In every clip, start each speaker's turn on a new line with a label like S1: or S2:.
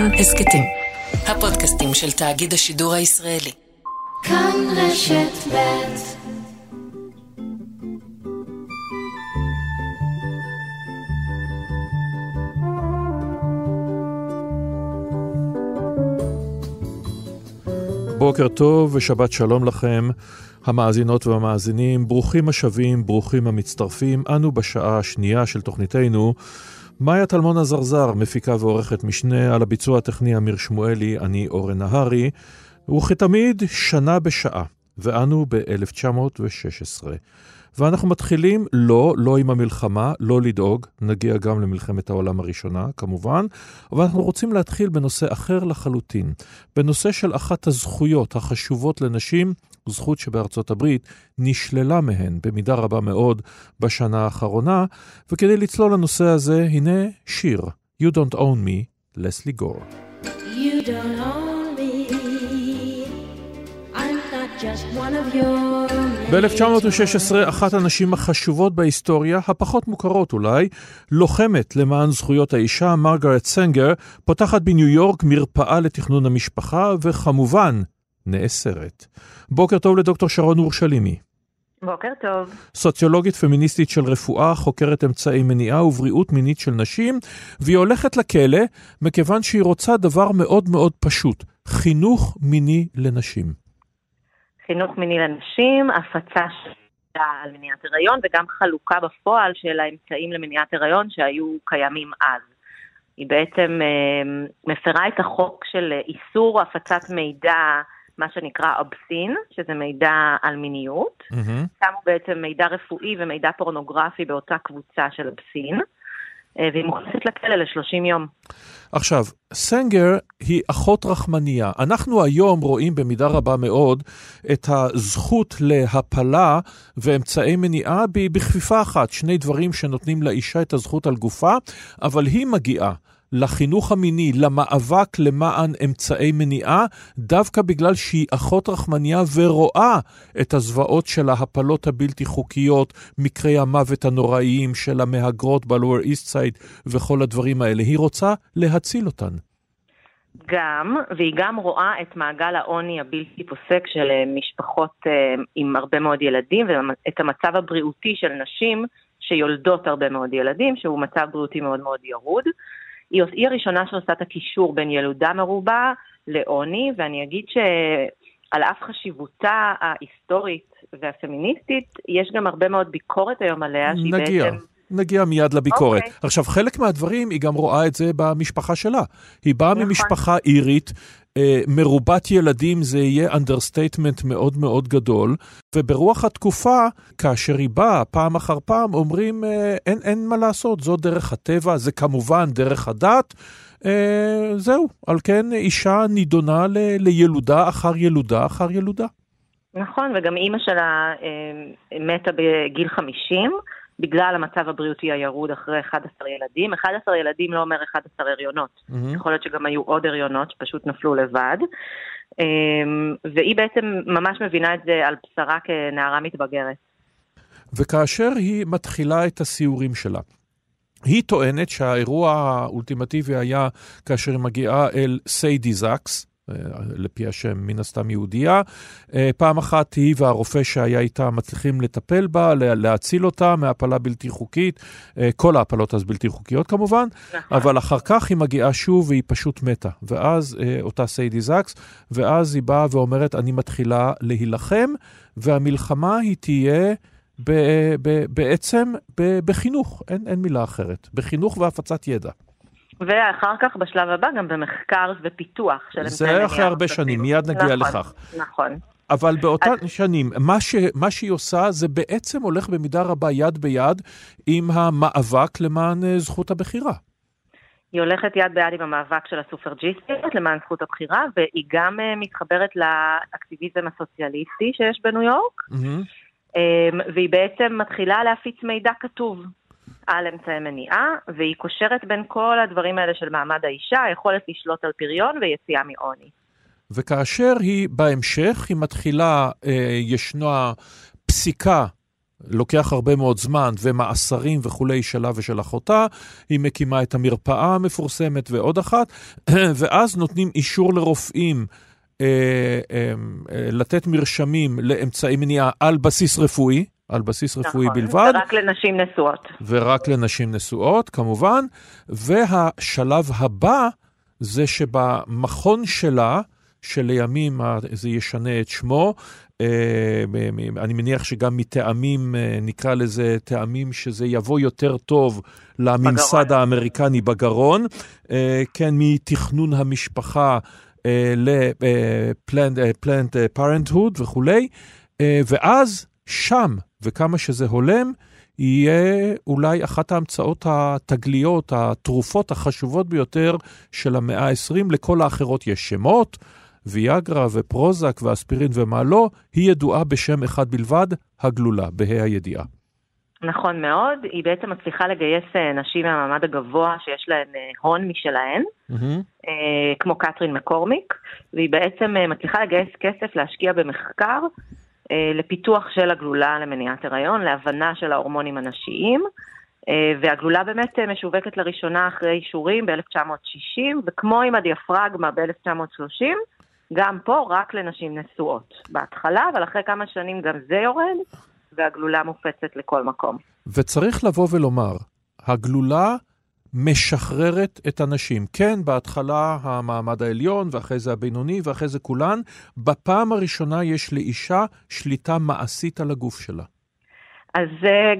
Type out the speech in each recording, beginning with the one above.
S1: כאן הסכתים. הפודקאסטים של תאגיד השידור הישראלי.
S2: כאן רשת ב'
S3: בוקר טוב ושבת שלום לכם, המאזינות והמאזינים. ברוכים השבים, ברוכים המצטרפים. אנו בשעה השנייה של תוכניתנו. מאיה טלמון עזרזר, מפיקה ועורכת משנה, על הביצוע הטכני אמיר שמואלי, אני אורן נהרי, וכתמיד, שנה בשעה, ואנו ב-1916. ואנחנו מתחילים לא, לא עם המלחמה, לא לדאוג, נגיע גם למלחמת העולם הראשונה, כמובן, אבל אנחנו רוצים להתחיל בנושא אחר לחלוטין, בנושא של אחת הזכויות החשובות לנשים, זכות שבארצות הברית נשללה מהן במידה רבה מאוד בשנה האחרונה, וכדי לצלול לנושא הזה, הנה שיר, You Don't Own Me, לסלי גור.
S2: You don't own me I'm not just one of your
S3: ב-1916, אחת הנשים החשובות בהיסטוריה, הפחות מוכרות אולי, לוחמת למען זכויות האישה, מרגרט סנגר, פותחת בניו יורק מרפאה לתכנון המשפחה, וכמובן, נאסרת. בוקר טוב לדוקטור שרון אורשלימי.
S4: בוקר טוב.
S3: סוציולוגית פמיניסטית של רפואה, חוקרת אמצעי מניעה ובריאות מינית של נשים, והיא הולכת לכלא מכיוון שהיא רוצה דבר מאוד מאוד פשוט, חינוך מיני לנשים.
S4: חינוך מיני לנשים, הפצה על מניעת הריון וגם חלוקה בפועל של האמצעים למניעת הריון שהיו קיימים אז. היא בעצם אה, מפרה את החוק של איסור הפצת מידע, מה שנקרא אובסין, שזה מידע על מיניות.
S3: Mm-hmm.
S4: שמו בעצם מידע רפואי ומידע פורנוגרפי באותה קבוצה של אובסין, אה, והיא מוכנסת לכלא ל-30 יום.
S3: עכשיו, סנגר היא אחות רחמניה. אנחנו היום רואים במידה רבה מאוד את הזכות להפלה ואמצעי מניעה בכפיפה אחת, שני דברים שנותנים לאישה את הזכות על גופה, אבל היא מגיעה. לחינוך המיני, למאבק למען אמצעי מניעה, דווקא בגלל שהיא אחות רחמניה ורואה את הזוועות של ההפלות הבלתי חוקיות, מקרי המוות הנוראיים של המהגרות ב-Lower East Side וכל הדברים האלה. היא רוצה להציל אותן.
S4: גם, והיא גם רואה את מעגל העוני הבלתי פוסק של אה, משפחות אה, עם הרבה מאוד ילדים, ואת המצב הבריאותי של נשים שיולדות הרבה מאוד ילדים, שהוא מצב בריאותי מאוד מאוד ירוד. היא, היא הראשונה שעושה את הקישור בין ילודה מרובה לעוני, ואני אגיד שעל אף חשיבותה ההיסטורית והפמיניסטית, יש גם הרבה מאוד ביקורת היום עליה, שהיא
S3: נגיע.
S4: בעצם...
S3: נגיע מיד לביקורת.
S4: אוקיי.
S3: עכשיו, חלק מהדברים, היא גם רואה את זה במשפחה שלה. היא באה
S4: נכון.
S3: ממשפחה אירית, מרובת ילדים, זה יהיה understatement מאוד מאוד גדול, וברוח התקופה, כאשר היא באה פעם אחר פעם, אומרים, אה, אין, אין מה לעשות, זו דרך הטבע, זה כמובן דרך הדת. אה, זהו, על כן אישה נידונה ל, לילודה אחר ילודה אחר ילודה.
S4: נכון, וגם אימא שלה אה, מתה בגיל 50, בגלל המצב הבריאותי הירוד אחרי 11 ילדים. 11 ילדים לא אומר 11 הריונות.
S3: מהמם.
S4: יכול להיות שגם היו עוד הריונות שפשוט נפלו לבד. אמ, והיא בעצם ממש מבינה את זה על בשרה כנערה מתבגרת.
S3: וכאשר היא מתחילה את הסיורים שלה, היא טוענת שהאירוע האולטימטיבי היה כאשר היא מגיעה אל סיידי זקס, לפי השם מן הסתם יהודייה. אה, פעם אחת היא והרופא שהיה איתה מצליחים לטפל בה, לה- להציל אותה מהפלה בלתי חוקית, אה, כל ההפלות אז בלתי חוקיות כמובן,
S4: נכון.
S3: אבל אחר כך היא מגיעה שוב והיא פשוט מתה. ואז אה, אותה סיידי זקס, ואז היא באה ואומרת, אני מתחילה להילחם, והמלחמה היא תהיה ב, ב, בעצם ב, בחינוך, אין, אין מילה אחרת. בחינוך והפצת ידע.
S4: ואחר כך, בשלב הבא, גם במחקר ופיתוח של אמצעי
S3: זה
S4: מניעה
S3: אחרי הרבה. שנים, מיד נגיע
S4: נכון,
S3: לכך.
S4: נכון.
S3: אבל באותן שנים, מה, ש, מה שהיא עושה זה בעצם הולך במידה רבה יד ביד עם המאבק למען אה, זכות הבחירה.
S4: היא הולכת יד ביד עם המאבק של הסופרג'יסטיות למען זכות הבחירה, והיא גם אה, מתחברת לאקטיביזם הסוציאליסטי שיש בניו יורק. אמ, והיא בעצם מתחילה להפיץ מידע כתוב על אמצעי מניעה, והיא קושרת בין כל הדברים האלה של מעמד האישה, היכולת לשלוט על פריון ויציאה מעוני.
S3: וכאשר היא בהמשך, היא מתחילה, אה, ישנה פסיקה לוקח הרבה מאוד זמן, ומאסרים וכולי שלה ושל אחותה, היא מקימה את המרפאה המפורסמת ועוד אחת, ואז נותנים אישור לרופאים אה, אה, אה, לתת מרשמים לאמצעי מניעה על בסיס רפואי, על בסיס רפואי
S4: נכון,
S3: בלבד.
S4: ורק לנשים נשואות.
S3: ורק לנשים נשואות, כמובן. והשלב הבא זה שבמכון שלה, שלימים זה ישנה את שמו, אה, אני מניח שגם מטעמים, אה, נקרא לזה טעמים שזה יבוא יותר טוב לממסד
S4: בגרון.
S3: האמריקני בגרון, אה, כן, מתכנון המשפחה ל-planned parenthood וכולי, ואז שם, וכמה שזה הולם, יהיה אולי אחת ההמצאות התגליות, התרופות החשובות ביותר של המאה ה-20. לכל האחרות יש שמות, ויאגרה ופרוזק ואספירין ומה לא, היא ידועה בשם אחד בלבד, הגלולה, בה"א הידיעה.
S4: נכון מאוד, היא בעצם מצליחה לגייס אה, נשים מהמעמד הגבוה שיש להן אה, הון משלהן, mm-hmm. כמו קתרין מקורמיק, והיא בעצם מצליחה לגייס כסף להשקיע במחקר לפיתוח של הגלולה למניעת הריון, להבנה של ההורמונים הנשיים, והגלולה באמת משווקת לראשונה אחרי אישורים ב-1960, וכמו עם הדיאפרגמה ב-1930, גם פה רק לנשים נשואות בהתחלה, אבל אחרי כמה שנים גם זה יורד, והגלולה מופצת לכל מקום.
S3: וצריך לבוא ולומר, הגלולה משחררת את הנשים. כן, בהתחלה המעמד העליון, ואחרי זה הבינוני, ואחרי זה כולן. בפעם הראשונה יש לאישה שליטה מעשית על הגוף שלה.
S4: אז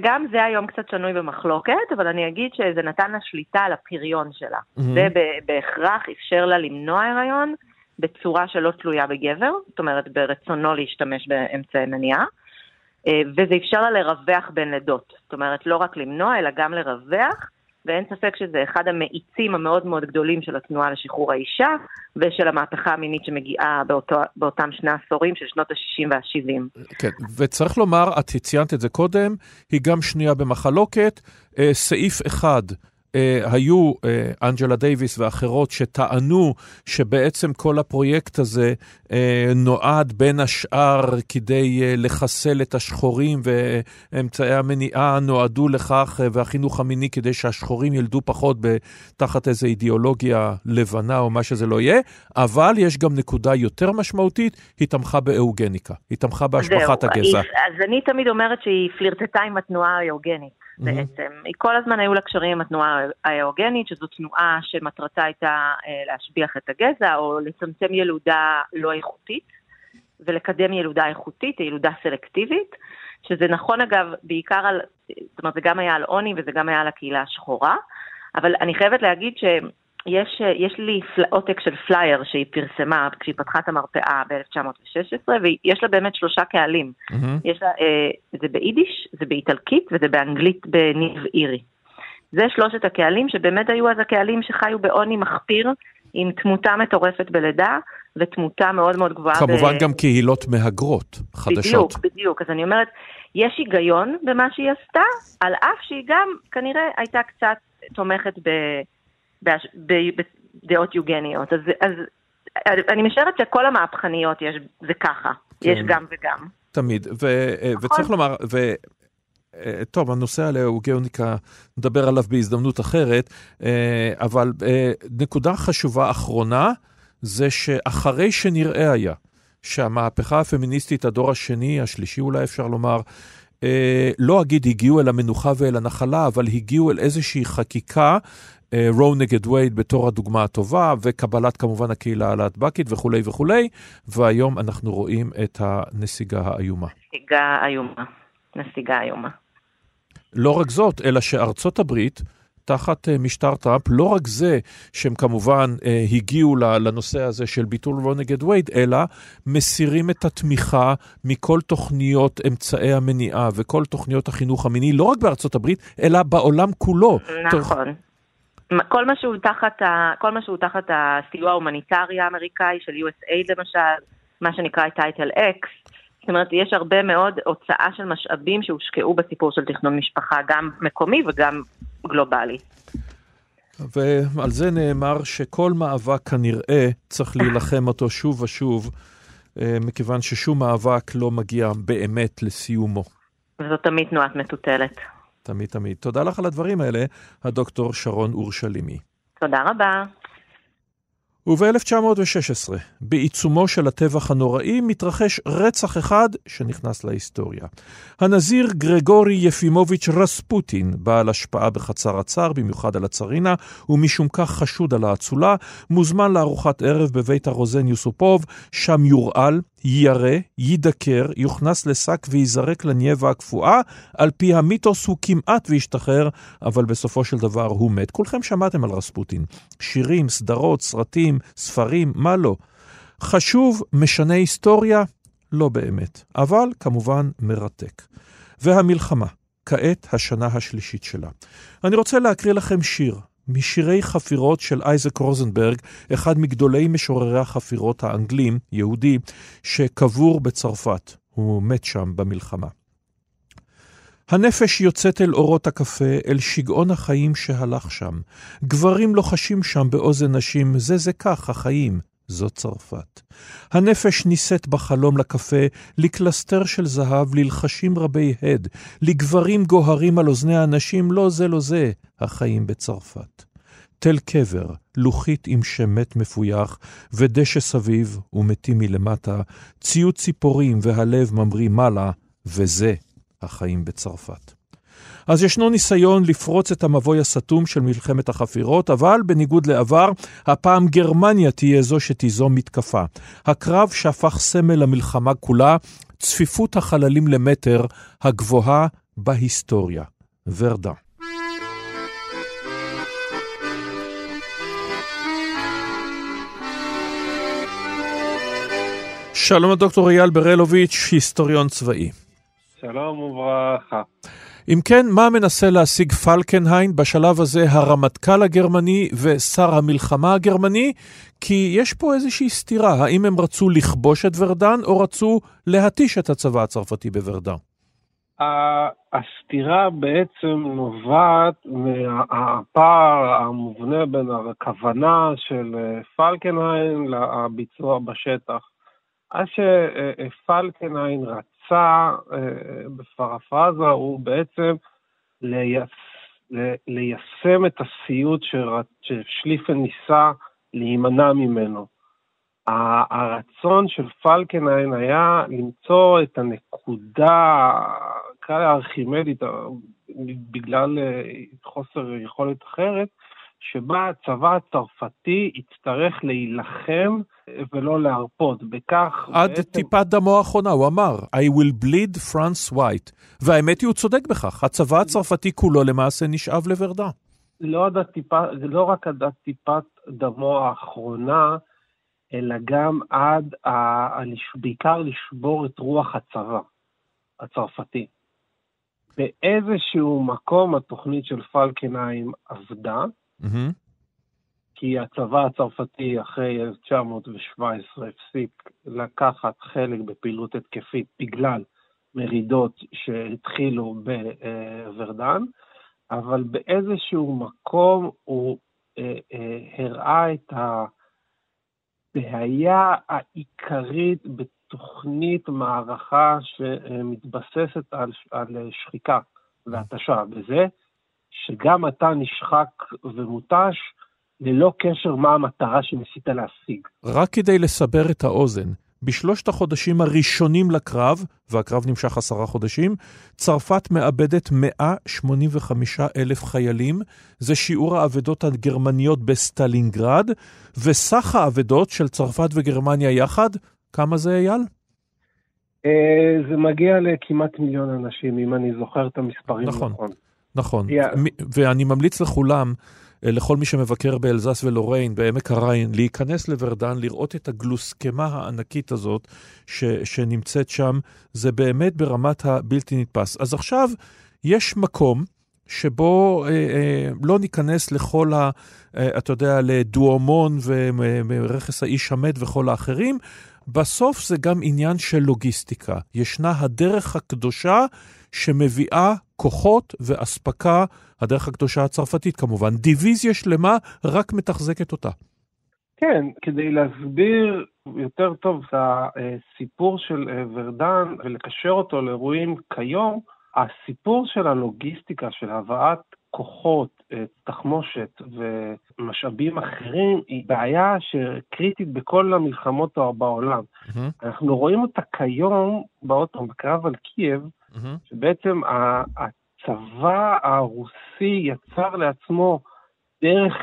S4: גם זה היום קצת שנוי במחלוקת, אבל אני אגיד שזה נתן לה שליטה על הפריון שלה. Mm-hmm. זה בהכרח אפשר לה למנוע הריון בצורה שלא תלויה בגבר, זאת אומרת ברצונו להשתמש באמצעי מניעה, וזה אפשר לה לרווח בין לידות. זאת אומרת, לא רק למנוע, אלא גם לרווח. ואין ספק שזה אחד המאיצים המאוד מאוד גדולים של התנועה לשחרור האישה ושל המהפכה המינית שמגיעה באותו, באותם שני עשורים של שנות ה-60 וה-70.
S3: כן, וצריך לומר, את ציינת את זה קודם, היא גם שנויה במחלוקת. סעיף אחד היו uh, אנג'לה דייוויס ואחרות שטענו שבעצם כל הפרויקט הזה uh, נועד בין השאר כדי uh, לחסל את השחורים ואמצעי המניעה נועדו לכך uh, והחינוך המיני כדי שהשחורים ילדו פחות תחת איזו אידיאולוגיה לבנה או מה שזה לא יהיה, אבל יש גם נקודה יותר משמעותית, היא תמכה באהוגניקה, היא תמכה בהשבחת הגזע.
S4: אז אני תמיד אומרת שהיא פלירטטה עם התנועה האאוגנית. בעצם. Mm-hmm. כל הזמן היו לה קשרים עם התנועה האאוגנית, שזו תנועה שמטרתה הייתה אה, להשביח את הגזע או לצמצם ילודה לא איכותית ולקדם ילודה איכותית, ילודה סלקטיבית, שזה נכון אגב בעיקר על, זאת אומרת זה גם היה על עוני וזה גם היה על הקהילה השחורה, אבל אני חייבת להגיד ש... יש, יש לי עותק של פלייר שהיא פרסמה כשהיא פתחה את המרפאה ב-1916, ויש לה באמת שלושה קהלים. Mm-hmm. יש לה, אה, זה ביידיש, זה באיטלקית וזה באנגלית בניב אירי. זה שלושת הקהלים שבאמת היו אז הקהלים שחיו בעוני מחפיר, עם תמותה מטורפת בלידה, ותמותה מאוד מאוד גבוהה.
S3: כמובן ב... גם קהילות מהגרות, חדשות.
S4: בדיוק, בדיוק. אז אני אומרת, יש היגיון במה שהיא עשתה, על אף שהיא גם כנראה הייתה קצת תומכת ב... בדעות יוגניות. אז, אז אני משערת שכל המהפכניות יש, זה ככה, כן. יש גם וגם.
S3: תמיד, ו, נכון. וצריך לומר, ו... טוב, הנושא על אהוגניקה, נדבר עליו בהזדמנות אחרת, אבל נקודה חשובה אחרונה, זה שאחרי שנראה היה שהמהפכה הפמיניסטית, הדור השני, השלישי אולי אפשר לומר, לא אגיד הגיעו אל המנוחה ואל הנחלה, אבל הגיעו אל איזושהי חקיקה רו נגד וייד בתור הדוגמה הטובה, וקבלת כמובן הקהילה הלהטב"קית וכולי וכולי, והיום אנחנו רואים את הנסיגה האיומה.
S4: נסיגה איומה, נסיגה איומה.
S3: לא רק זאת, אלא שארצות הברית, תחת משטר טראמפ, לא רק זה שהם כמובן הגיעו לנושא הזה של ביטול רו נגד וייד, אלא מסירים את התמיכה מכל תוכניות אמצעי המניעה וכל תוכניות החינוך המיני, לא רק בארצות הברית, אלא בעולם כולו.
S4: נכון. כל מה שהוא תחת, ה, כל מה שהוא תחת הסיוע ההומניטרי האמריקאי של USAID למשל, מה שנקרא Title X, זאת אומרת, יש הרבה מאוד הוצאה של משאבים שהושקעו בסיפור של תכנון משפחה, גם מקומי וגם גלובלי.
S3: ועל זה נאמר שכל מאבק כנראה צריך להילחם אותו שוב ושוב, מכיוון ששום מאבק לא מגיע באמת לסיומו.
S4: וזאת תמיד תנועת מטוטלת.
S3: תמיד תמיד. תודה לך על הדברים האלה, הדוקטור שרון אורשלימי.
S4: תודה רבה.
S3: וב-1916, בעיצומו של הטבח הנוראי, מתרחש רצח אחד שנכנס להיסטוריה. הנזיר גרגורי יפימוביץ' רספוטין, בעל השפעה בחצר הצאר, במיוחד על הצרינה, ומשום כך חשוד על האצולה, מוזמן לארוחת ערב בבית הרוזן יוסופוב, שם יורעל, יירה, יידקר, יוכנס לשק וייזרק לנייבה הקפואה. על פי המיתוס הוא כמעט והשתחרר, אבל בסופו של דבר הוא מת. כולכם שמעתם על רספוטין. שירים, סדרות, סרטים, ספרים, מה לא. חשוב, משנה היסטוריה? לא באמת, אבל כמובן מרתק. והמלחמה, כעת השנה השלישית שלה. אני רוצה להקריא לכם שיר, משירי חפירות של אייזק רוזנברג, אחד מגדולי משוררי החפירות האנגלים, יהודי, שקבור בצרפת. הוא מת שם במלחמה. הנפש יוצאת אל אורות הקפה, אל שגעון החיים שהלך שם. גברים לוחשים שם באוזן נשים, זה זה כך, החיים. זו צרפת. הנפש נישאת בחלום לקפה, לקלסתר של זהב, ללחשים רבי הד, לגברים גוהרים על אוזני האנשים, לא זה לא זה, החיים בצרפת. תל קבר, לוחית עם שמת מפויח, ודשא סביב, ומתים מלמטה, ציוד ציפורים והלב ממריא מעלה, וזה החיים בצרפת. אז ישנו ניסיון לפרוץ את המבוי הסתום של מלחמת החפירות, אבל בניגוד לעבר, הפעם גרמניה תהיה זו שתיזום מתקפה. הקרב שהפך סמל למלחמה כולה, צפיפות החללים למטר, הגבוהה בהיסטוריה. ורדה. שלום לדוקטור אייל ברלוביץ', היסטוריון צבאי.
S5: שלום וברכה.
S3: אם כן, מה מנסה להשיג פלקנהיין בשלב הזה הרמטכ"ל הגרמני ושר המלחמה הגרמני? כי יש פה איזושהי סתירה, האם הם רצו לכבוש את ורדן או רצו להתיש את הצבא הצרפתי בוורדן?
S5: הסתירה בעצם נובעת מהפער המובנה בין הכוונה של פלקנהיין לביצוע בשטח. אז שפלקנהיין רצה, בפרפרזה, הוא בעצם לייש, ליישם את הסיוט ששליפן ניסה להימנע ממנו. הרצון של פלקנהיין היה למצוא את הנקודה, כאלה ארכימדית, בגלל חוסר יכולת אחרת, שבה הצבא הצרפתי יצטרך להילחם ולא להרפות. בכך
S3: עד בעצם... טיפת דמו האחרונה, הוא אמר, I will bleed France white. והאמת היא, הוא צודק בכך, הצבא הצרפתי כולו למעשה נשאב לוורדה.
S5: לא, עד הטיפה, לא רק עד טיפת דמו האחרונה, אלא גם עד, ה... בעיקר לשבור את רוח הצבא הצרפתי. באיזשהו מקום התוכנית של פלקנהיים עבדה, Mm-hmm. כי הצבא הצרפתי אחרי 1917 הפסיק לקחת חלק בפעילות התקפית בגלל מרידות שהתחילו בוורדן, אבל באיזשהו מקום הוא אה, אה, הראה את הבעיה העיקרית בתוכנית מערכה שמתבססת על, שחיקה והתשה, וזה שגם אתה נשחק ומותש ללא קשר מה המטרה שניסית להשיג.
S3: רק כדי לסבר את האוזן, בשלושת החודשים הראשונים לקרב, והקרב נמשך עשרה חודשים, צרפת מאבדת 185 אלף חיילים, זה שיעור האבדות הגרמניות בסטלינגרד, וסך האבדות של צרפת וגרמניה יחד, כמה זה אייל?
S5: אה, זה מגיע לכמעט מיליון אנשים, אם אני זוכר את המספרים
S3: נכון.
S5: נכון.
S3: נכון, yeah. ואני ממליץ לכולם, אה, לכל מי שמבקר באלזס ולוריין, בעמק הריין, להיכנס לוורדן, לראות את הגלוסקמה הענקית הזאת ש, שנמצאת שם, זה באמת ברמת הבלתי נתפס. אז עכשיו יש מקום שבו אה, אה, לא ניכנס לכל ה... אה, אתה יודע, לדואומון ורכס האיש המת וכל האחרים, בסוף זה גם עניין של לוגיסטיקה. ישנה הדרך הקדושה שמביאה כוחות ואספקה, הדרך הקדושה הצרפתית כמובן. דיוויזיה שלמה רק מתחזקת אותה.
S5: כן, כדי להסביר יותר טוב את הסיפור של ורדן ולקשר אותו לאירועים כיום, הסיפור של הלוגיסטיקה, של הבאת כוחות, אה, תחמושת ומשאבים אחרים, היא בעיה שקריטית בכל המלחמות בעולם. Mm-hmm. אנחנו רואים אותה כיום, בעוד פעם, בקרב על קייב, mm-hmm. שבעצם הצבא הרוסי יצר לעצמו דרך,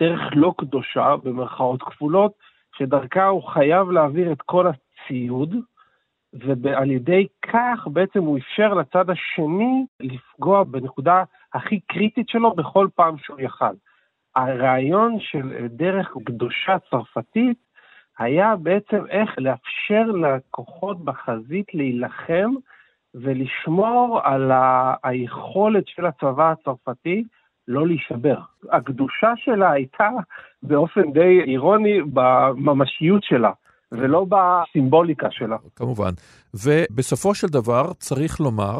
S5: דרך לא קדושה, במרכאות כפולות, שדרכה הוא חייב להעביר את כל הציוד, ועל ידי כך בעצם הוא אפשר לצד השני לפגוע בנקודה הכי קריטית שלו בכל פעם שהוא יכל. הרעיון של דרך קדושה צרפתית היה בעצם איך לאפשר לכוחות בחזית להילחם ולשמור על ה- היכולת של הצבא הצרפתי לא להישבר. הקדושה שלה הייתה באופן די אירוני בממשיות שלה. ולא בסימבוליקה שלה.
S3: כמובן. ובסופו של דבר צריך לומר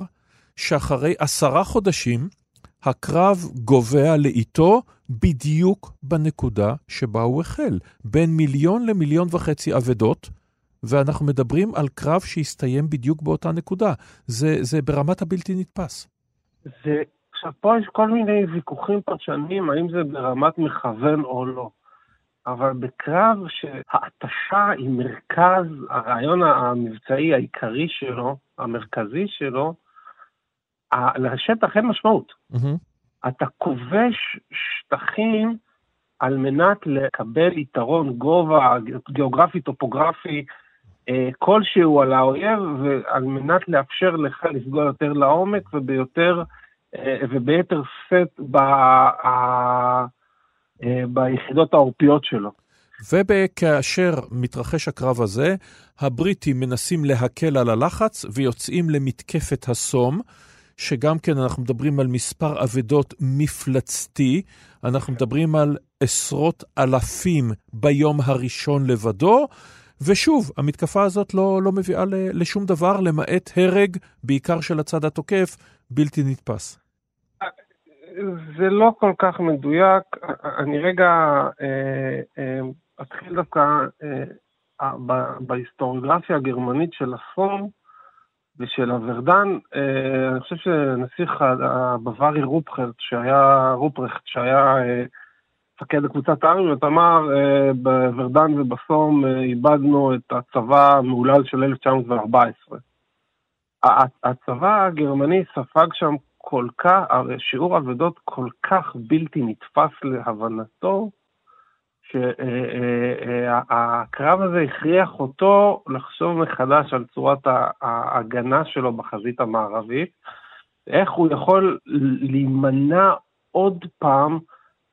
S3: שאחרי עשרה חודשים הקרב גובע לאיתו בדיוק בנקודה שבה הוא החל, בין מיליון למיליון וחצי אבדות, ואנחנו מדברים על קרב שהסתיים בדיוק באותה נקודה. זה, זה ברמת הבלתי נתפס.
S5: זה, עכשיו, פה יש כל מיני ויכוחים פרשניים, האם זה ברמת מכוון או לא. אבל בקרב שההתשה היא מרכז, הרעיון המבצעי העיקרי שלו, המרכזי שלו, לשטח אין משמעות. Mm-hmm. אתה כובש שטחים על מנת לקבל יתרון גובה גיאוגרפי, טופוגרפי, כלשהו על האויב, ועל מנת לאפשר לך לפגוע יותר לעומק וביותר, אה, וביתר שאת אה, ביחידות העורפיות שלו.
S3: וכאשר מתרחש הקרב הזה, הבריטים מנסים להקל על הלחץ ויוצאים למתקפת הסום, שגם כן אנחנו מדברים על מספר אבדות מפלצתי, אנחנו מדברים על עשרות אלפים ביום הראשון לבדו, ושוב, המתקפה הזאת לא, לא מביאה לשום דבר למעט הרג, בעיקר של הצד התוקף, בלתי נתפס.
S5: זה לא כל כך מדויק. אני רגע אה, אה, אתחיל דווקא אה, בהיסטוריוגרפיה הגרמנית של הסום ושל הוורדן. אה, אני חושב שנסיך הבווארי רופרכט, שהיה, רופרכט, שהיה אה, מפקד אה, קבוצת הארמיות, אמר, אה, בוורדן ובסום אה, איבדנו את הצבא המהולל של 1914. הצבא הגרמני ספג שם כל כך, שיעור אבדות כל כך בלתי נתפס להבנתו, שהקרב הזה הכריח אותו לחשוב מחדש על צורת ההגנה שלו בחזית המערבית, איך הוא יכול להימנע עוד פעם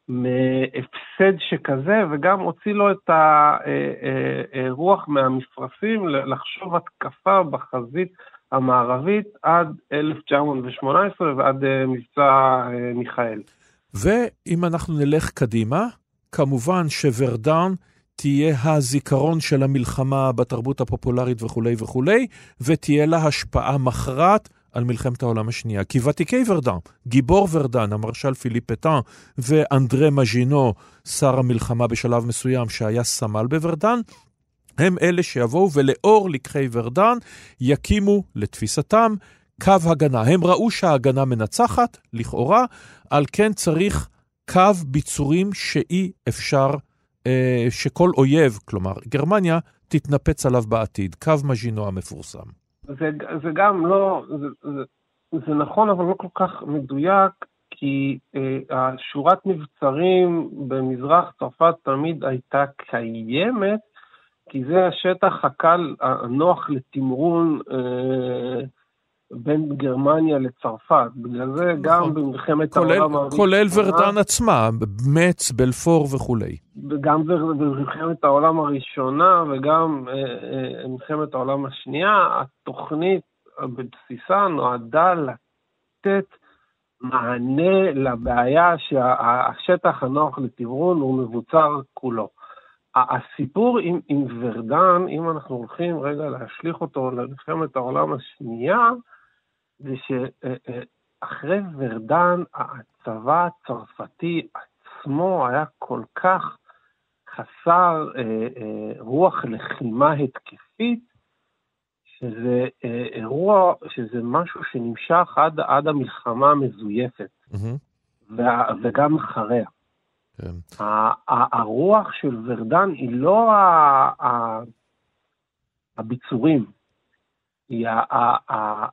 S5: מהפסד שכזה, וגם הוציא לו את הרוח מהמפרשים לחשוב התקפה בחזית המערבית עד 1918 ועד אה, מבצע אה, מיכאל.
S3: ואם אנחנו נלך קדימה, כמובן שוורדן תהיה הזיכרון של המלחמה בתרבות הפופולרית וכולי וכולי, ותהיה לה השפעה מכרעת על מלחמת העולם השנייה. כי ותיקי ורדן, גיבור ורדן, המרשל פיליפ פטן ואנדרה מז'ינו, שר המלחמה בשלב מסוים שהיה סמל בוורדן, הם אלה שיבואו ולאור לקחי ורדן יקימו לתפיסתם קו הגנה. הם ראו שההגנה מנצחת, לכאורה, על כן צריך קו ביצורים שאי אפשר, אה, שכל אויב, כלומר גרמניה, תתנפץ עליו בעתיד. קו מז'ינו המפורסם.
S5: זה, זה גם לא, זה, זה, זה נכון, אבל לא כל כך מדויק, כי אה, שורת מבצרים במזרח צרפת תמיד הייתה קיימת, כי זה השטח הקל, הנוח לתמרון אה, בין גרמניה לצרפת. בגלל זה נכון. גם במלחמת כולל, העולם
S3: הראשונה... כולל ורדן עצמה, מצ, בלפור וכולי.
S5: גם במלחמת העולם הראשונה וגם אה, אה, מלחמת העולם השנייה, התוכנית בבסיסה נועדה לתת מענה לבעיה שהשטח הנוח לתמרון הוא מבוצר כולו. הסיפור עם, עם ורדן, אם אנחנו הולכים רגע להשליך אותו למלחמת העולם השנייה, זה שאחרי ורדן, הצבא הצרפתי עצמו היה כל כך חסר אה, אה, רוח לחימה התקפית, שזה אה, אירוע, שזה משהו שנמשך עד, עד המלחמה המזויפת, וה, וגם אחריה.
S3: כן.
S5: הרוח של ורדן היא לא ה, ה, הביצורים, היא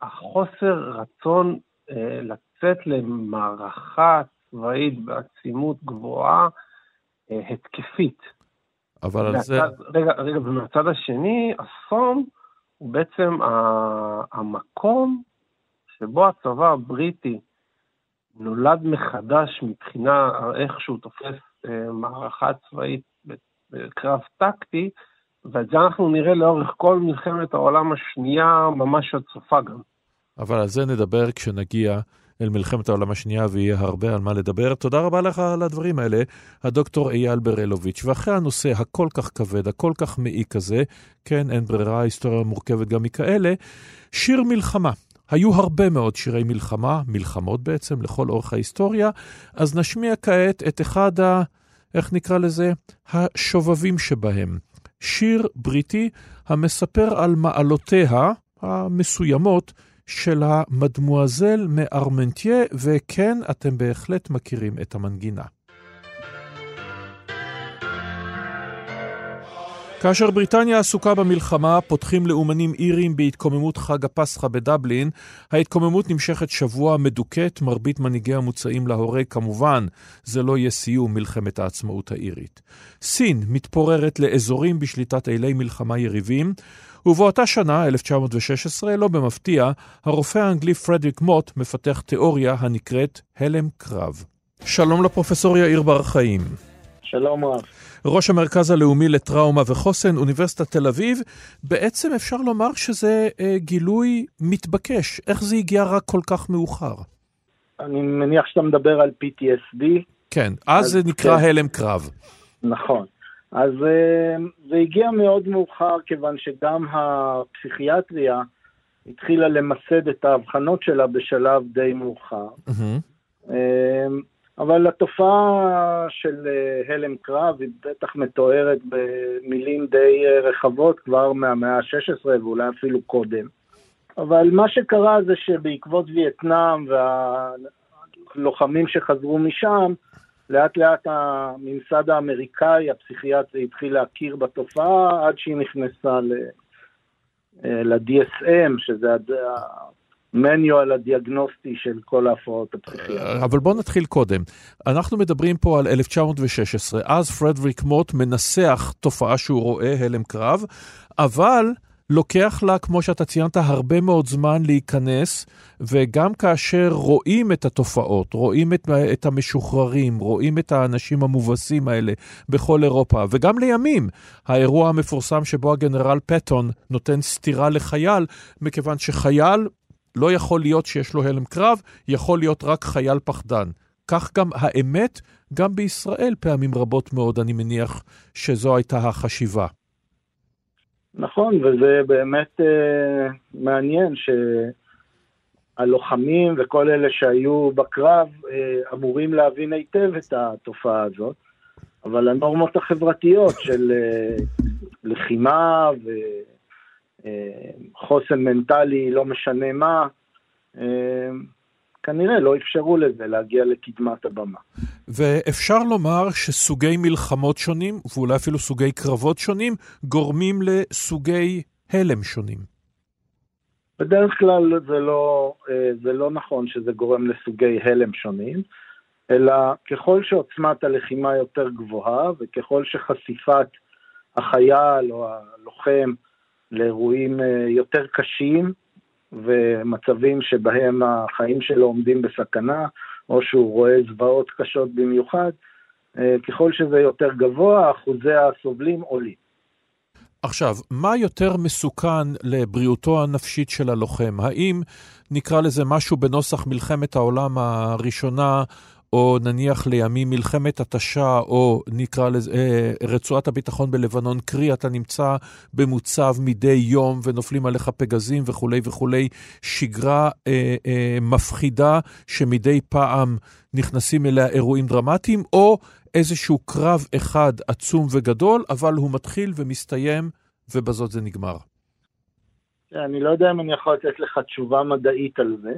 S5: החוסר רצון אה, לצאת למערכה צבאית בעצימות גבוהה, אה, התקפית.
S3: אבל על זה...
S5: רגע, רגע, ומהצד השני, אסון הוא בעצם המקום שבו הצבא הבריטי נולד מחדש מבחינה איך שהוא תופס אה, מערכה צבאית בקרב טקטי, ואת זה אנחנו נראה לאורך כל מלחמת העולם השנייה, ממש עד סופה גם.
S3: אבל על זה נדבר כשנגיע אל מלחמת העולם השנייה, ויהיה הרבה על מה לדבר. תודה רבה לך על הדברים האלה, הדוקטור אייל ברלוביץ'. ואחרי הנושא הכל כך כבד, הכל כך מעיק הזה, כן, אין ברירה, ההיסטוריה מורכבת גם מכאלה, שיר מלחמה. היו הרבה מאוד שירי מלחמה, מלחמות בעצם, לכל אורך ההיסטוריה, אז נשמיע כעת את אחד ה... איך נקרא לזה? השובבים שבהם. שיר בריטי המספר על מעלותיה המסוימות של המדמואזל מארמנטיה, וכן, אתם בהחלט מכירים את המנגינה. כאשר בריטניה עסוקה במלחמה, פותחים לאומנים אירים בהתקוממות חג הפסחא בדבלין. ההתקוממות נמשכת שבוע מדוכאת, מרבית מנהיגיה מוצאים להורג. כמובן, זה לא יהיה סיום מלחמת העצמאות האירית. סין מתפוררת לאזורים בשליטת אילי מלחמה יריבים, ובאותה שנה, 1916, לא במפתיע, הרופא האנגלי פרדריק מוט מפתח תיאוריה הנקראת הלם קרב. שלום לפרופסור יאיר בר חיים.
S6: שלום רב.
S3: ראש המרכז הלאומי לטראומה וחוסן, אוניברסיטת תל אביב, בעצם אפשר לומר שזה אה, גילוי מתבקש. איך זה הגיע רק כל כך מאוחר?
S6: אני מניח שאתה מדבר על PTSD.
S3: כן, אז, אז זה נקרא כן. הלם קרב.
S6: נכון. אז אה, זה הגיע מאוד מאוחר, כיוון שגם הפסיכיאטריה התחילה למסד את ההבחנות שלה בשלב די מאוחר. Mm-hmm. אבל התופעה של אה, הלם קרב היא בטח מתוארת במילים די רחבות כבר מהמאה ה-16 ואולי אפילו קודם. אבל מה שקרה זה שבעקבות וייטנאם והלוחמים שחזרו משם, לאט לאט הממסד האמריקאי, הפסיכיאטרי, התחיל להכיר בתופעה עד שהיא נכנסה ל-DSM, אה, שזה המניואל הדיאגנוסטי של כל ההפרעות הפסיכיאטריות.
S3: אבל בואו נתחיל קודם. אנחנו מדברים פה על 1916, אז פרדריק מוט מנסח תופעה שהוא רואה, הלם קרב, אבל... לוקח לה, כמו שאתה ציינת, הרבה מאוד זמן להיכנס, וגם כאשר רואים את התופעות, רואים את, את המשוחררים, רואים את האנשים המובסים האלה בכל אירופה, וגם לימים, האירוע המפורסם שבו הגנרל פטון נותן סטירה לחייל, מכיוון שחייל לא יכול להיות שיש לו הלם קרב, יכול להיות רק חייל פחדן. כך גם האמת, גם בישראל פעמים רבות מאוד, אני מניח שזו הייתה החשיבה.
S6: נכון, וזה באמת אה, מעניין שהלוחמים וכל אלה שהיו בקרב אה, אמורים להבין היטב את התופעה הזאת, אבל הנורמות החברתיות של אה, לחימה וחוסן אה, מנטלי, לא משנה מה, אה, כנראה לא אפשרו לזה להגיע לקדמת הבמה.
S3: ואפשר לומר שסוגי מלחמות שונים, ואולי אפילו סוגי קרבות שונים, גורמים לסוגי הלם שונים.
S6: בדרך כלל זה לא, אה, זה לא נכון שזה גורם לסוגי הלם שונים, אלא ככל שעוצמת הלחימה יותר גבוהה, וככל שחשיפת החייל או הלוחם לאירועים אה, יותר קשים, ומצבים שבהם החיים שלו עומדים בסכנה, או שהוא רואה זוועות קשות במיוחד, אה, ככל שזה יותר גבוה, אחוזי הסובלים עולים.
S3: עכשיו, מה יותר מסוכן לבריאותו הנפשית של הלוחם? האם נקרא לזה משהו בנוסח מלחמת העולם הראשונה, או נניח לימים מלחמת התשה, או נקרא לזה אה, רצועת הביטחון בלבנון, קרי אתה נמצא במוצב מדי יום ונופלים עליך פגזים וכולי וכולי, שגרה אה, אה, מפחידה שמדי פעם נכנסים אליה אירועים דרמטיים, או איזשהו קרב אחד עצום וגדול, אבל הוא מתחיל ומסתיים ובזאת זה נגמר.
S6: אני לא יודע אם אני יכול לתת לך תשובה מדעית על זה,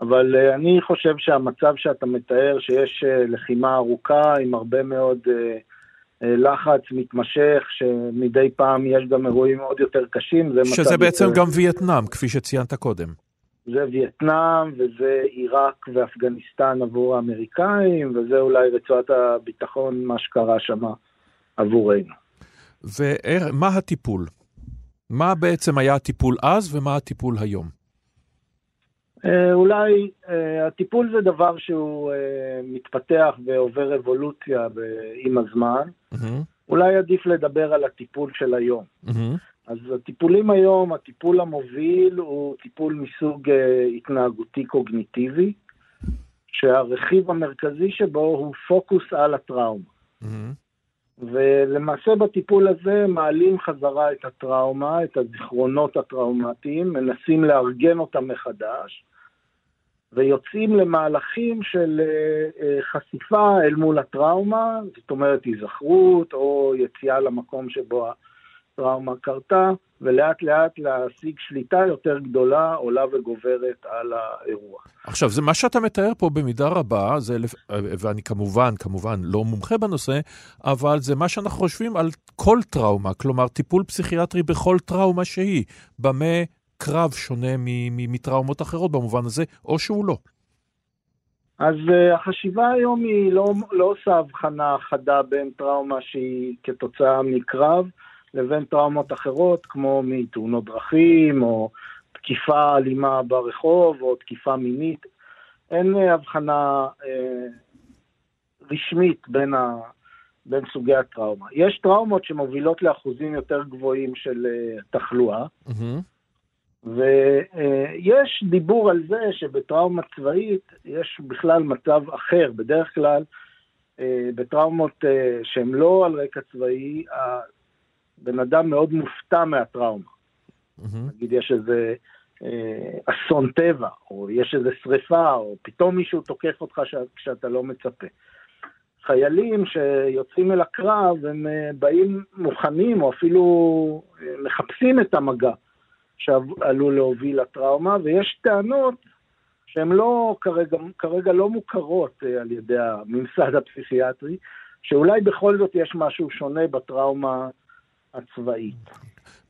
S6: אבל uh, אני חושב שהמצב שאתה מתאר, שיש uh, לחימה ארוכה עם הרבה מאוד uh, לחץ מתמשך, שמדי פעם יש גם אירועים עוד יותר קשים,
S3: זה שזה בעצם יותר... גם וייטנאם, כפי שציינת קודם.
S6: זה וייטנאם וזה עיראק ואפגניסטן עבור האמריקאים, וזה אולי רצועת הביטחון, מה שקרה שם עבורנו.
S3: ומה הטיפול? מה בעצם היה הטיפול אז ומה הטיפול היום?
S6: אה, אולי אה, הטיפול זה דבר שהוא אה, מתפתח ועובר אבולוציה עם הזמן. Mm-hmm. אולי עדיף לדבר על הטיפול של היום. Mm-hmm. אז הטיפולים היום, הטיפול המוביל הוא טיפול מסוג התנהגותי קוגניטיבי, שהרכיב המרכזי שבו הוא פוקוס על הטראומה. Mm-hmm. ולמעשה בטיפול הזה מעלים חזרה את הטראומה, את הזיכרונות הטראומטיים, מנסים לארגן אותם מחדש, ויוצאים למהלכים של אה, אה, חשיפה אל מול הטראומה, זאת אומרת היזכרות או יציאה למקום שבו הטראומה קרתה, ולאט לאט להשיג שליטה יותר גדולה, עולה וגוברת על האירוע.
S3: עכשיו, זה מה שאתה מתאר פה במידה רבה, זה, ואני כמובן, כמובן לא מומחה בנושא, אבל זה מה שאנחנו חושבים על כל טראומה, כלומר, טיפול פסיכיאטרי בכל טראומה שהיא. במה קרב שונה מטראומות אחרות במובן הזה, או שהוא לא.
S6: אז uh, החשיבה היום היא לא, לא עושה הבחנה חדה בין טראומה שהיא כתוצאה מקרב, לבין טראומות אחרות, כמו מתאונות דרכים, או תקיפה אלימה ברחוב, או תקיפה מינית. אין אה, הבחנה אה, רשמית בין, ה, בין סוגי הטראומה. יש טראומות שמובילות לאחוזים יותר גבוהים של אה, תחלואה, mm-hmm. ויש אה, דיבור על זה שבטראומה צבאית יש בכלל מצב אחר. בדרך כלל, אה, בטראומות אה, שהן לא על רקע צבאי, בן אדם מאוד מופתע מהטראומה. Mm-hmm. נגיד יש איזה אה, אסון טבע, או יש איזה שריפה, או פתאום מישהו תוקף אותך כשאתה לא מצפה. חיילים שיוצאים אל הקרב, הם אה, באים מוכנים, או אפילו אה, מחפשים את המגע שעלול להוביל לטראומה, ויש טענות שהן לא, כרגע, כרגע לא מוכרות אה, על ידי הממסד הפסיכיאטרי, שאולי בכל זאת יש משהו שונה בטראומה הצבאית.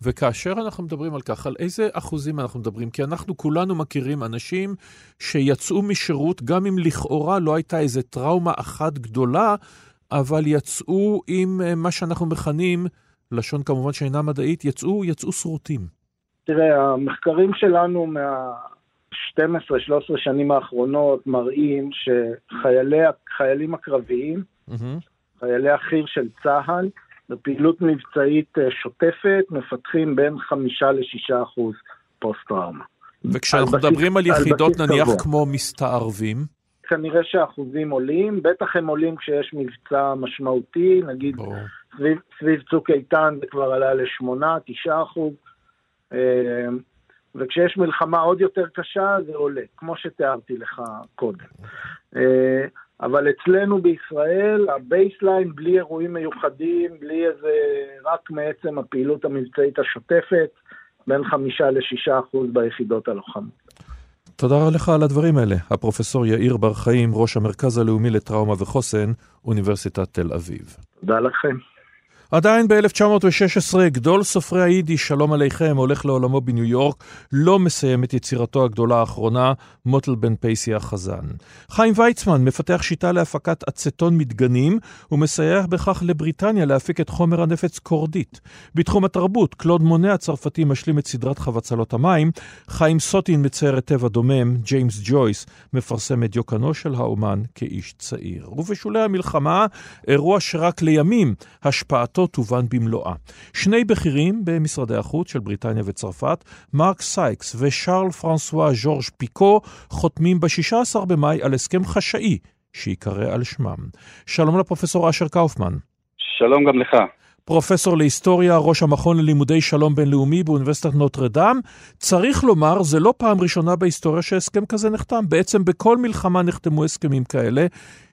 S3: וכאשר אנחנו מדברים על כך, על איזה אחוזים אנחנו מדברים? כי אנחנו כולנו מכירים אנשים שיצאו משירות, גם אם לכאורה לא הייתה איזו טראומה אחת גדולה, אבל יצאו עם אה, מה שאנחנו מכנים, לשון כמובן שאינה מדעית, יצאו, יצאו שרוטים.
S6: תראה, המחקרים שלנו מה... 12-13 שנים האחרונות מראים שחיילים הקרביים, mm-hmm. חיילי החי"ר של צה"ל, בפעילות מבצעית אה, שוטפת מפתחים בין חמישה לשישה אחוז פוסט-טראומה.
S3: וכשאנחנו מדברים על יחידות נניח גבוה. כמו מסתערבים?
S6: כנראה שהאחוזים עולים, בטח הם עולים כשיש מבצע משמעותי, נגיד סביב, סביב צוק איתן זה כבר עלה לשמונה, תשעה אחוז, אה, וכשיש מלחמה עוד יותר קשה זה עולה, כמו שתיארתי לך קודם. אבל אצלנו בישראל, ה baseline, בלי אירועים מיוחדים, בלי איזה, רק מעצם הפעילות המבצעית השוטפת, בין חמישה לשישה אחוז ביחידות הלוחמות.
S3: תודה לך על הדברים האלה, הפרופסור יאיר בר חיים, ראש המרכז הלאומי לטראומה וחוסן, אוניברסיטת תל אביב.
S6: תודה לכם.
S3: עדיין ב-1916 גדול סופרי היידיש, שלום עליכם, הולך לעולמו בניו יורק, לא מסיים את יצירתו הגדולה האחרונה, מוטל בן פייסי החזן. חיים ויצמן מפתח שיטה להפקת אצטון מדגנים, ומסייע בכך לבריטניה להפיק את חומר הנפץ קורדית. בתחום התרבות, קלוד מונה הצרפתי משלים את סדרת חבצלות המים, חיים סוטין מצייר את טבע דומם, ג'יימס ג'ויס מפרסם את דיוקנו של האומן כאיש צעיר. ובשולי המלחמה, אירוע שרק לימים השפעתו השפעתו תובן במלואה. שני בכירים במשרדי החוץ של בריטניה וצרפת, מרק סייקס ושארל פרנסואה ז'ורג' פיקו, חותמים ב-16 במאי על הסכם חשאי שיקרא על שמם. שלום לפרופסור אשר קאופמן.
S7: שלום גם לך.
S3: פרופסור להיסטוריה, ראש המכון ללימודי שלום בינלאומי באוניברסיטת נוטרדם. צריך לומר, זה לא פעם ראשונה בהיסטוריה שהסכם כזה נחתם. בעצם בכל מלחמה נחתמו הסכמים כאלה.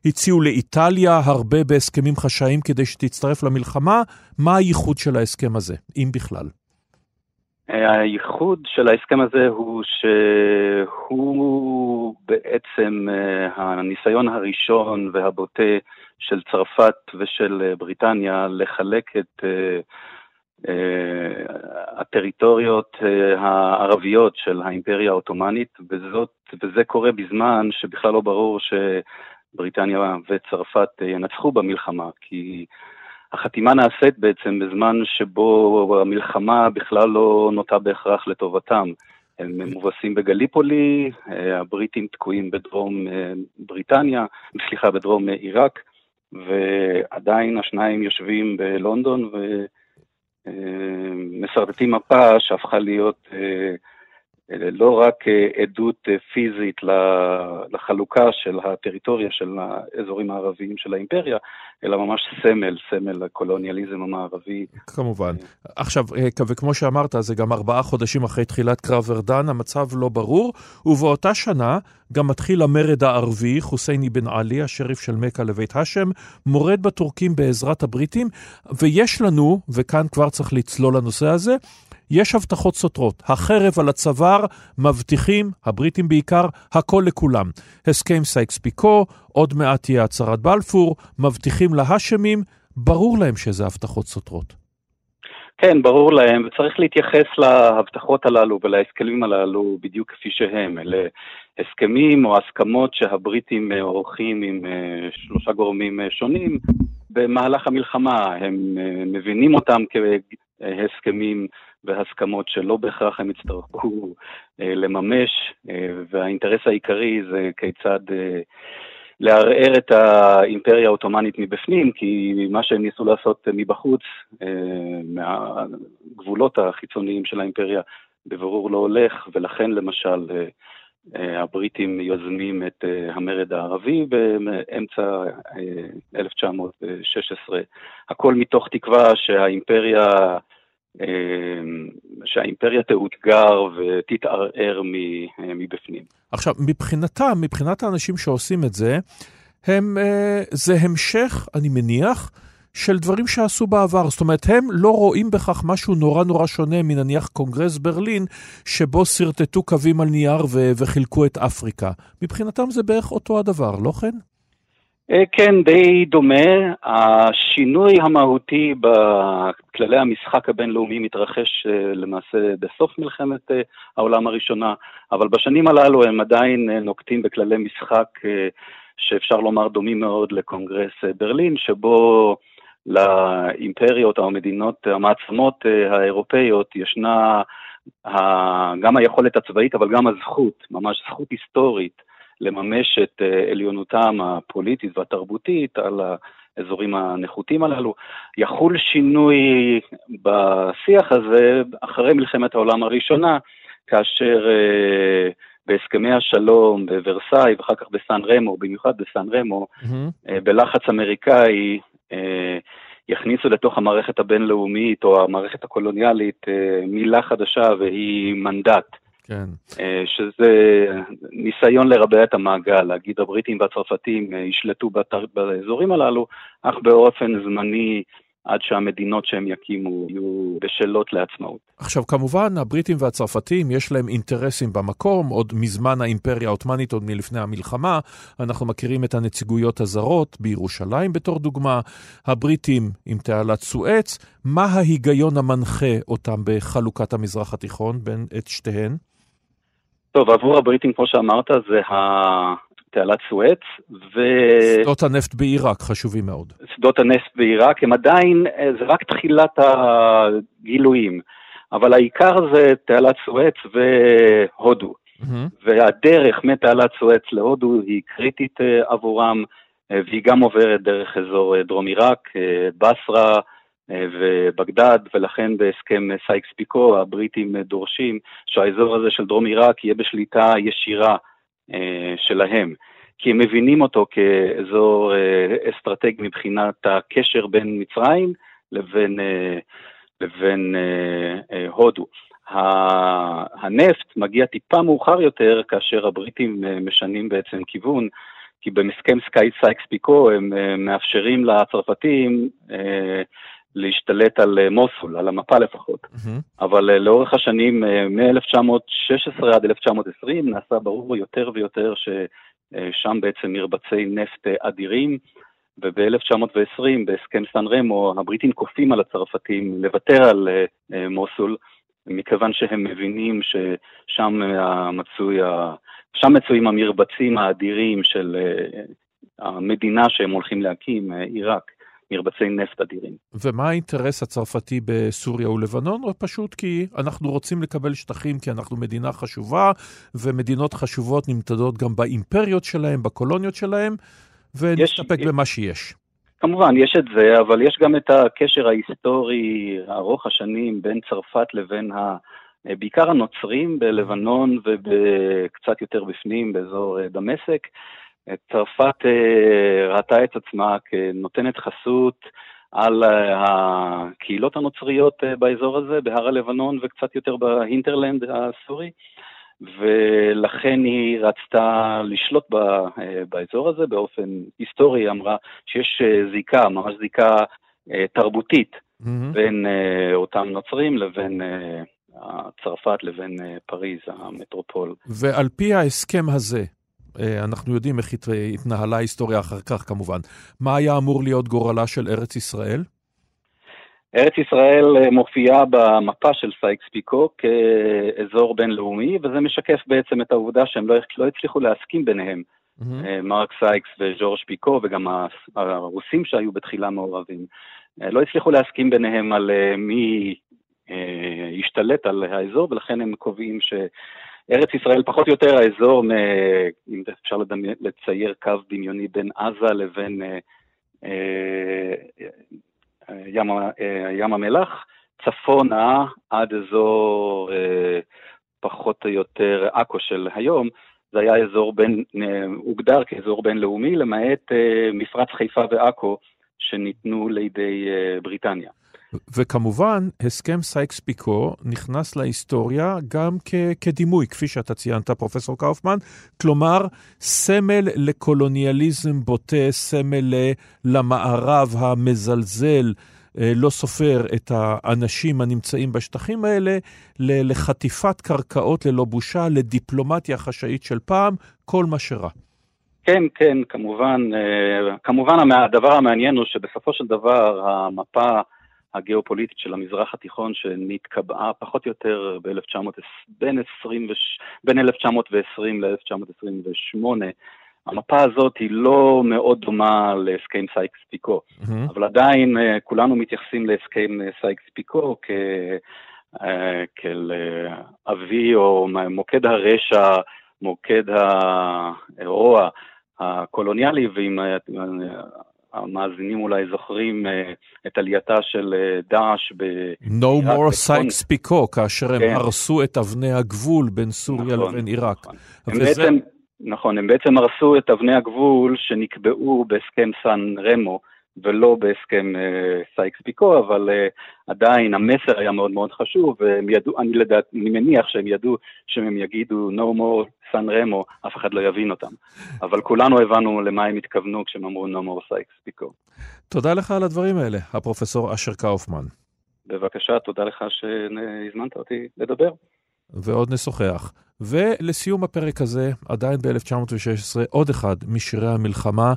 S3: הציעו לאיטליה הרבה בהסכמים חשאיים כדי שתצטרף למלחמה. מה הייחוד של ההסכם הזה, אם בכלל?
S7: הייחוד של ההסכם הזה הוא שהוא בעצם הניסיון הראשון והבוטה של צרפת ושל בריטניה לחלק את אה, הטריטוריות אה, הערביות של האימפריה העות'מאנית, וזה קורה בזמן שבכלל לא ברור שבריטניה וצרפת ינצחו במלחמה, כי החתימה נעשית בעצם בזמן שבו המלחמה בכלל לא נוטה בהכרח לטובתם. הם מובסים בגליפולי, אה, הבריטים תקועים בדרום בריטניה, סליחה, בדרום עיראק, ועדיין השניים יושבים בלונדון ו... משרטטים מפה שהפכה להיות אה, לא רק אה, עדות אה, פיזית לחלוקה של הטריטוריה של האזורים הערביים של האימפריה, אלא ממש סמל, סמל לקולוניאליזם המערבי.
S3: כמובן. עכשיו, וכמו שאמרת, זה גם ארבעה חודשים אחרי תחילת קרב ארדן, המצב לא ברור, ובאותה שנה גם מתחיל המרד הערבי, חוסייני בן עלי, השריף של מכה לבית האשם, מורד בטורקים בעזרת הבריטים, ויש לנו, וכאן כבר צריך לצלול לנושא הזה, יש הבטחות סותרות. החרב על הצוואר, מבטיחים, הבריטים בעיקר, הכל לכולם. הסכם סייקס פיקו, עוד מעט תהיה הצהרת בלפור, מבטיחים להאשמים, ברור להם שזה הבטחות סותרות.
S7: כן, ברור להם, וצריך להתייחס להבטחות הללו ולהסכמים הללו בדיוק כפי שהם. אלה הסכמים או הסכמות שהבריטים עורכים עם אה, שלושה גורמים אה, שונים במהלך המלחמה. הם אה, מבינים אותם כהסכמים והסכמות שלא בהכרח הם יצטרכו אה, לממש, אה, והאינטרס העיקרי זה כיצד אה, לערער את האימפריה העות'מאנית מבפנים, כי מה שהם ניסו לעשות מבחוץ, מהגבולות החיצוניים של האימפריה, בבירור לא הולך, ולכן למשל הבריטים יוזמים את המרד הערבי באמצע 1916, אה, הכל מתוך תקווה שהאימפריה שהאימפריה תאותגר ותתערער מבפנים.
S3: עכשיו, מבחינתם, מבחינת האנשים שעושים את זה, הם, אה, זה המשך, אני מניח, של דברים שעשו בעבר. זאת אומרת, הם לא רואים בכך משהו נורא נורא שונה מנניח קונגרס ברלין, שבו שרטטו קווים על נייר וחילקו את אפריקה. מבחינתם זה בערך אותו הדבר, לא כן?
S7: אה, כן, די דומה. השינוי המהותי בכללי המשחק הבינלאומי מתרחש אה, למעשה בסוף מלחמת אה, העולם הראשונה, אבל בשנים הללו הם עדיין נוקטים בכללי משחק שאפשר לומר דומים מאוד לקונגרס ברלין, שבו לאימפריות או המדינות, המעצמות האירופאיות, ישנה גם היכולת הצבאית, אבל גם הזכות, ממש זכות היסטורית, לממש את אה, עליונותם הפוליטית והתרבותית על האזורים הנחותים הללו. יחול שינוי בשיח הזה אחרי מלחמת העולם הראשונה, כאשר uh, בהסכמי השלום בוורסאי ואחר כך בסן רמו, במיוחד בסן רמו, mm-hmm. uh, בלחץ אמריקאי, יכניסו לתוך המערכת הבינלאומית או המערכת הקולוניאלית מילה חדשה והיא מנדט.
S3: כן.
S7: אה, שזה ניסיון לרבע את המעגל, להגיד הבריטים והצרפתים אה, ישלטו באזורים הללו, אך באופן זמני עד שהמדינות שהם יקימו יהיו בשלות לעצמאות.
S3: עכשיו, כמובן, הבריטים והצרפתים, יש להם אינטרסים במקום, עוד מזמן האימפריה העות'מאנית, עוד מלפני המלחמה. אנחנו מכירים את הנציגויות הזרות בירושלים בתור דוגמה. הבריטים עם תעלת סואץ. מה ההיגיון המנחה אותם בחלוקת המזרח התיכון בין את שתיהן?
S7: טוב, עבור הבריטים, כמו שאמרת, זה תעלת סואץ, ו...
S3: שדות הנפט בעיראק חשובים מאוד.
S7: שדות הנפט בעיראק הם עדיין, זה רק תחילת הגילויים, אבל העיקר זה תעלת סואץ והודו. Mm-hmm. והדרך מתעלת סואץ להודו היא קריטית אה, עבורם, אה, והיא גם עוברת דרך אזור אה, דרום עיראק, בסרה, אה, ובגדד, ולכן בהסכם סייקס פיקו הבריטים דורשים שהאזור הזה של דרום עיראק יהיה בשליטה ישירה אה, שלהם, כי הם מבינים אותו כאזור אה, אסטרטגי מבחינת הקשר בין מצרים לבין, לבין הודו. הנפט מגיע טיפה מאוחר יותר כאשר הבריטים משנים בעצם כיוון, כי בהסכם סקאי סייקס פיקו הם מאפשרים לצרפתים להשתלט על אה, מוסול, על המפה לפחות. אבל uh, לאורך השנים, uh, מ-1916 עד 1920, נעשה ברור יותר ויותר ששם בעצם מרבצי נפט אדירים, וב-1920, בהסכם סן רמו, הבריטים כופים על הצרפתים לוותר על מוסול, מכיוון שהם מבינים ששם מצוי, שם מצויים המרבצים האדירים של המדינה שהם הולכים להקים, עיראק. מרבצי נפט אדירים.
S3: ומה האינטרס הצרפתי בסוריה ולבנון? או פשוט כי אנחנו רוצים לקבל שטחים כי אנחנו מדינה חשובה, ומדינות חשובות נמדדות גם באימפריות שלהם, בקולוניות שלהם, ונסתפק יש, במה שיש.
S7: כמובן, יש את זה, אבל יש גם את הקשר ההיסטורי ארוך השנים בין צרפת לבין ה... בעיקר הנוצרים בלבנון וקצת יותר בפנים באזור דמשק. צרפת אה, ראתה את עצמה כנותנת חסות על אה, הקהילות הנוצריות אה, באזור הזה, בהר הלבנון וקצת יותר בהינטרלנד הסורי, ולכן היא רצתה לשלוט באזור הזה באופן היסטורי, היא אמרה שיש זיקה, ממש זיקה תרבותית mm-hmm. בין אותם נוצרים לבין צרפת לבין פריז, המטרופול.
S3: ועל פי ההסכם הזה, אנחנו יודעים איך התנהלה ההיסטוריה אחר כך כמובן. מה היה אמור להיות גורלה של ארץ ישראל?
S7: ארץ ישראל אה, מופיעה במפה של סייקס פיקו כאזור בינלאומי, וזה משקף בעצם את העובדה שהם לא, לא הצליחו להסכים ביניהם. Mm-hmm. מרק סייקס וג'ורג' פיקו וגם הרוסים שהיו בתחילה מעורבים. לא הצליחו להסכים ביניהם על מי ישתלט על האזור, ולכן הם קובעים ש... ארץ ישראל פחות או יותר האזור, אם אפשר לצייר קו דמיוני בין עזה לבין אה, אה, ים, אה, ים המלח, צפונה עד אזור פחות או יותר עכו של היום, זה היה אזור בין, הוגדר כאזור בינלאומי, למעט מפרץ חיפה ועכו שניתנו לידי בריטניה.
S3: וכמובן, הסכם סייקס-פיקו נכנס להיסטוריה גם כ- כדימוי, כפי שאתה ציינת, פרופסור קאופמן, כלומר, סמל לקולוניאליזם בוטה, סמל למערב המזלזל, אה, לא סופר את האנשים הנמצאים בשטחים האלה, לחטיפת קרקעות ללא בושה, לדיפלומטיה חשאית של פעם, כל מה שרע.
S7: כן, כן, כמובן. אה, כמובן, הדבר המעניין הוא שבסופו של דבר המפה הגיאופוליטית של המזרח התיכון שנתקבעה פחות או יותר ב-1900, בין, 20, בין 1920 ל-1928. המפה הזאת היא לא מאוד דומה להסכם סייקס-פיקו, mm-hmm. אבל עדיין אה, כולנו מתייחסים להסכם אה, סייקס-פיקו כ... אה, כאל אבי או מוקד הרשע, מוקד הרוע הקולוניאלי, ואם המאזינים אולי זוכרים אה, את עלייתה של אה, דאעש ב...
S3: No more Sykes Picot, כאשר הם כן. הרסו את אבני הגבול בין סוריה נכון, לבין עיראק.
S7: נכון. נכון, הם בעצם הרסו את אבני הגבול שנקבעו בהסכם סן רמו. ולא בהסכם אה, סייקס פיקו, אבל אה, עדיין המסר היה מאוד מאוד חשוב, והם ידעו, אני לדעת, אני מניח שהם ידעו שאם הם יגידו no more סן רמו, אף אחד לא יבין אותם. אבל כולנו הבנו למה הם התכוונו כשהם אמרו no more סייקס פיקו.
S3: תודה לך על הדברים האלה, הפרופסור אשר קאופמן.
S7: בבקשה, תודה לך שהזמנת אותי לדבר.
S3: ועוד נשוחח. ולסיום הפרק הזה, עדיין ב-1916, עוד אחד משירי המלחמה,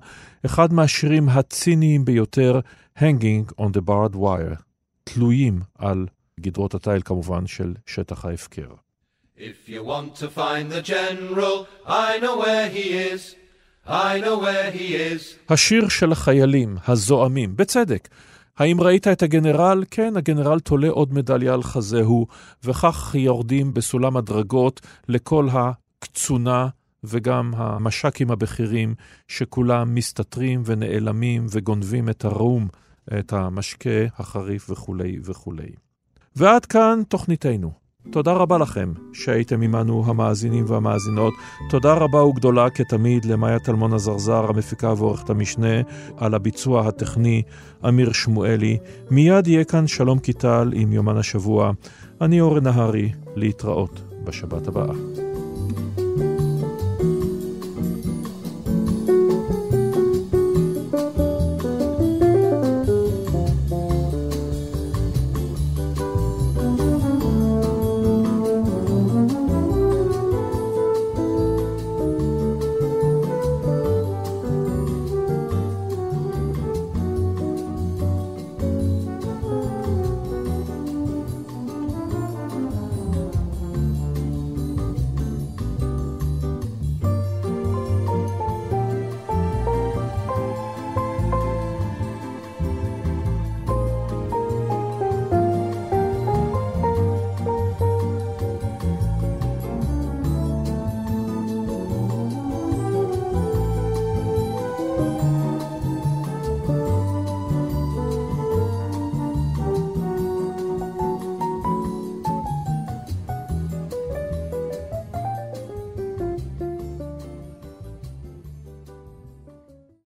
S3: אחד מהשירים הציניים ביותר, Hanging on the Barred Wire, תלויים על גדרות התיל כמובן של שטח ההפקר. If you want to find the general, I know where he is. I know where he is. השיר של החיילים, הזועמים, בצדק. האם ראית את הגנרל? כן, הגנרל תולה עוד מדליה על חזהו, וכך יורדים בסולם הדרגות לכל הקצונה וגם המש"קים הבכירים, שכולם מסתתרים ונעלמים וגונבים את הרום, את המשקה החריף וכולי וכולי. ועד כאן תוכניתנו. תודה רבה לכם שהייתם עמנו המאזינים והמאזינות. תודה רבה וגדולה כתמיד למאיה טלמון הזרזר, המפיקה ועורכת המשנה, על הביצוע הטכני, אמיר שמואלי. מיד יהיה כאן שלום קיטל עם יומן השבוע. אני אורן נהרי, להתראות בשבת הבאה.